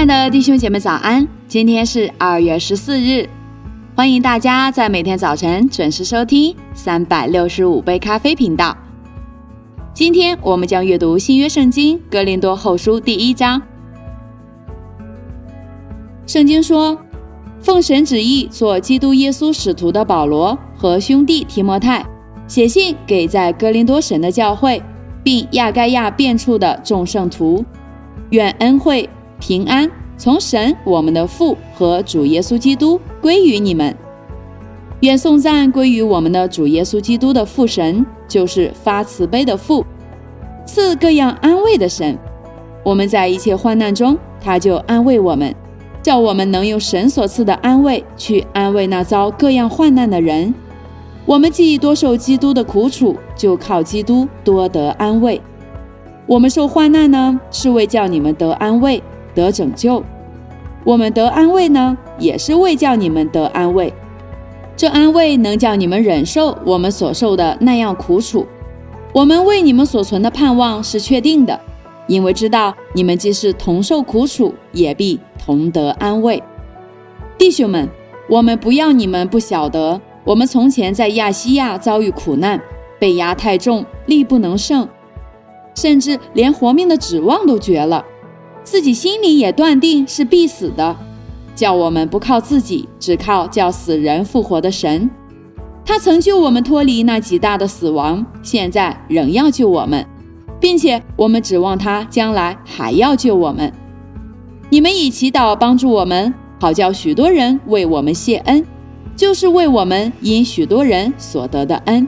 亲爱的弟兄姐妹，早安！今天是二月十四日，欢迎大家在每天早晨准时收听三百六十五杯咖啡频道。今天我们将阅读新约圣经哥林多后书第一章。圣经说：“奉神旨意做基督耶稣使徒的保罗和兄弟提摩太，写信给在哥林多神的教会，并亚该亚遍处的众圣徒，愿恩惠。”平安从神我们的父和主耶稣基督归于你们。愿颂赞归于我们的主耶稣基督的父神，就是发慈悲的父，赐各样安慰的神。我们在一切患难中，他就安慰我们，叫我们能用神所赐的安慰去安慰那遭各样患难的人。我们既多受基督的苦楚，就靠基督多得安慰。我们受患难呢，是为叫你们得安慰。得拯救，我们得安慰呢，也是为叫你们得安慰。这安慰能叫你们忍受我们所受的那样苦楚。我们为你们所存的盼望是确定的，因为知道你们既是同受苦楚，也必同得安慰。弟兄们，我们不要你们不晓得，我们从前在亚细亚遭遇苦难，被压太重，力不能胜，甚至连活命的指望都绝了。自己心里也断定是必死的，叫我们不靠自己，只靠叫死人复活的神。他曾救我们脱离那极大的死亡，现在仍要救我们，并且我们指望他将来还要救我们。你们以祈祷帮助我们，好叫许多人为我们谢恩，就是为我们因许多人所得的恩。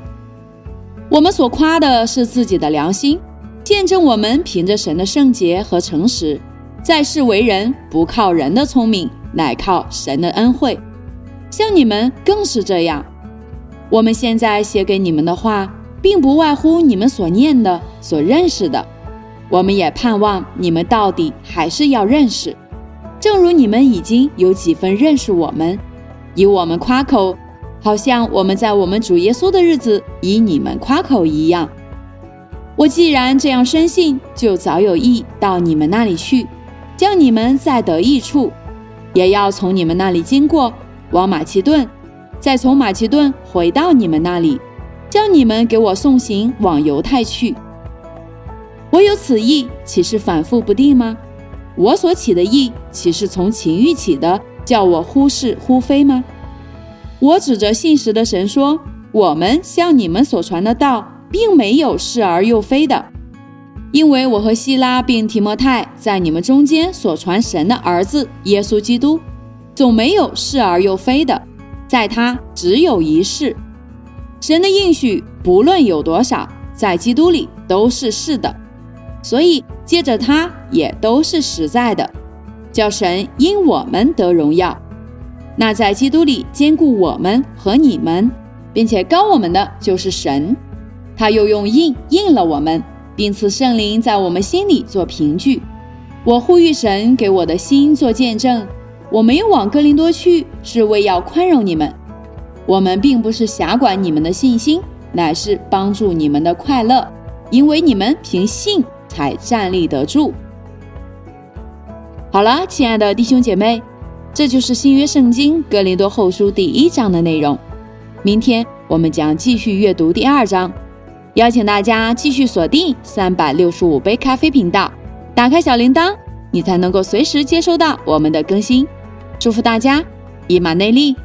我们所夸的是自己的良心。见证我们凭着神的圣洁和诚实，在世为人不靠人的聪明，乃靠神的恩惠。像你们更是这样。我们现在写给你们的话，并不外乎你们所念的、所认识的。我们也盼望你们到底还是要认识，正如你们已经有几分认识我们，以我们夸口，好像我们在我们主耶稣的日子以你们夸口一样。我既然这样深信，就早有意到你们那里去，叫你们在得益处；也要从你们那里经过，往马其顿，再从马其顿回到你们那里，叫你们给我送行往犹太去。我有此意，岂是反复不定吗？我所起的意，岂是从情欲起的，叫我忽是忽非吗？我指着信实的神说：我们向你们所传的道。并没有是而又非的，因为我和希拉并提摩太在你们中间所传神的儿子耶稣基督，总没有是而又非的，在他只有一世。神的应许不论有多少，在基督里都是是的，所以借着他也都是实在的，叫神因我们得荣耀。那在基督里兼顾我们和你们，并且高我们的就是神。他又用印印了我们，并赐圣灵在我们心里做凭据。我呼吁神给我的心做见证。我没有往哥林多去，是为要宽容你们。我们并不是辖管你们的信心，乃是帮助你们的快乐，因为你们凭信才站立得住。好了，亲爱的弟兄姐妹，这就是新约圣经哥林多后书第一章的内容。明天我们将继续阅读第二章。邀请大家继续锁定三百六十五杯咖啡频道，打开小铃铛，你才能够随时接收到我们的更新。祝福大家，以马内利。